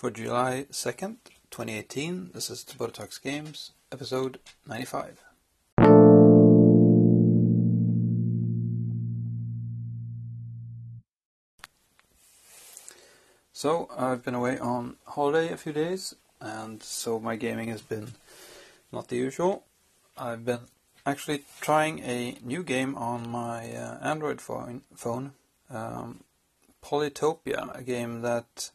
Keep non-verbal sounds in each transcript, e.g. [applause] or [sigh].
for July 2nd, 2018. This is Teboda Talks Games, episode 95. So, I've been away on holiday a few days, and so my gaming has been not the usual. I've been actually trying a new game on my uh, Android phone, phone um, Polytopia, a game that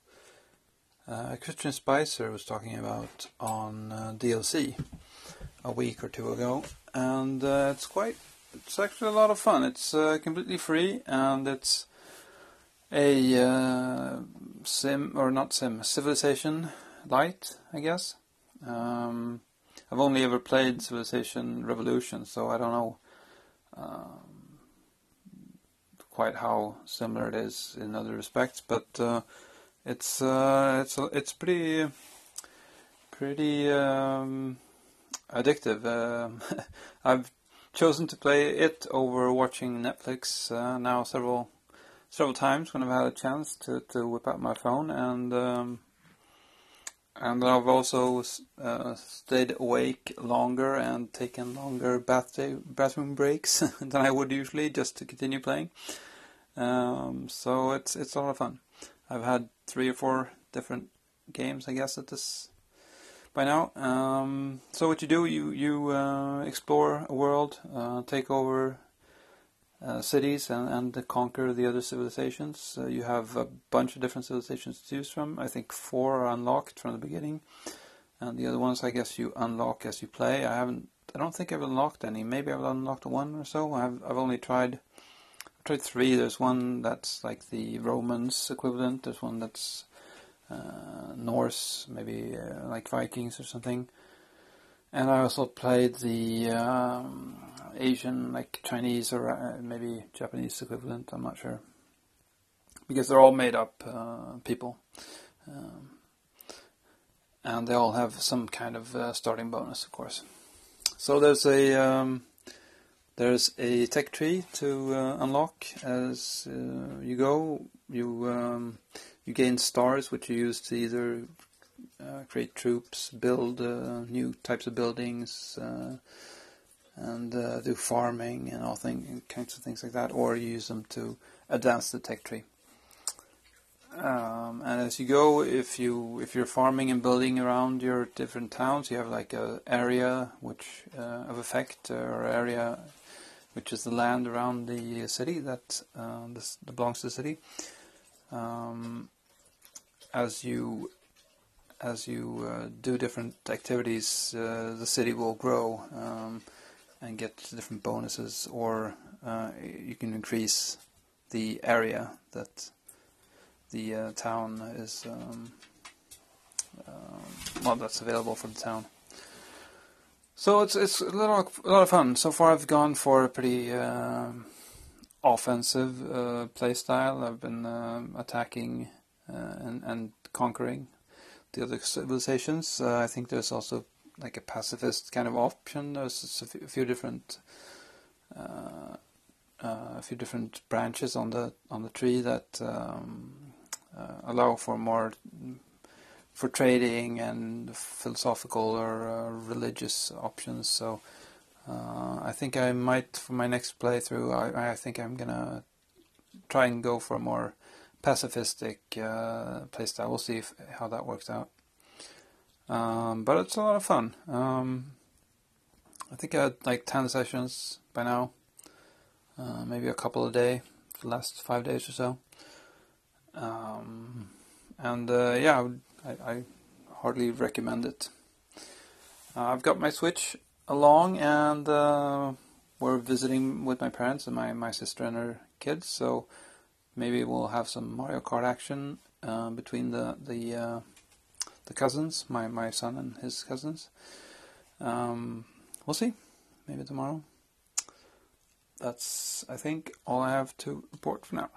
uh, Christian Spicer was talking about on uh, DLC a week or two ago, and uh, it's quite, it's actually a lot of fun. It's uh, completely free, and it's a uh, sim or not sim, Civilization Light, I guess. Um, I've only ever played Civilization Revolution, so I don't know um, quite how similar it is in other respects, but uh, it's uh, it's it's pretty pretty um, addictive. Um, [laughs] I've chosen to play it over watching Netflix uh, now several several times when I've had a chance to, to whip out my phone, and um, and I've also uh, stayed awake longer and taken longer bath bathroom breaks [laughs] than I would usually just to continue playing. Um, so it's it's a lot of fun. I've had three or four different games, I guess, at this by now. Um, so what you do, you you uh, explore a world, uh, take over uh, cities, and, and conquer the other civilizations. you have a bunch of different civilizations to choose from. I think four are unlocked from the beginning, and the other ones, I guess, you unlock as you play. I haven't. I don't think I've unlocked any. Maybe I've unlocked one or so. I've I've only tried tried three. There's one that's like the Romans equivalent. There's one that's uh, Norse, maybe uh, like Vikings or something. And I also played the um, Asian, like Chinese or uh, maybe Japanese equivalent. I'm not sure because they're all made up uh, people, um, and they all have some kind of uh, starting bonus, of course. So there's a um, there's a tech tree to uh, unlock as uh, you go. You um, you gain stars, which you use to either uh, create troops, build uh, new types of buildings, uh, and uh, do farming and all thing, kinds of things like that, or you use them to advance the tech tree. Um, and as you go, if you if you're farming and building around your different towns, you have like a area which of effect or area which is the land around the city that, uh, this, that belongs to the city. Um, as you as you uh, do different activities, uh, the city will grow um, and get different bonuses, or uh, you can increase the area that the uh, town is um, um, well that's available for the town. So it's it's a lot of, a lot of fun. So far, I've gone for a pretty uh, offensive uh, playstyle. I've been uh, attacking uh, and and conquering the other civilizations. Uh, I think there's also like a pacifist kind of option. There's a few different uh, a few different branches on the on the tree that um, allow for more for trading and philosophical or uh, religious options. So uh, I think I might, for my next playthrough, I, I, think I'm gonna try and go for a more pacifistic uh, playstyle. We'll see if, how that works out. Um, but it's a lot of fun. Um, I think I had like 10 sessions by now, uh, maybe a couple a day the last five days or so. Um, and uh, yeah, I, I hardly recommend it. Uh, I've got my Switch along and uh, we're visiting with my parents and my, my sister and her kids, so maybe we'll have some Mario Kart action uh, between the the uh, the cousins, my, my son and his cousins. Um, we'll see. Maybe tomorrow. That's, I think, all I have to report for now.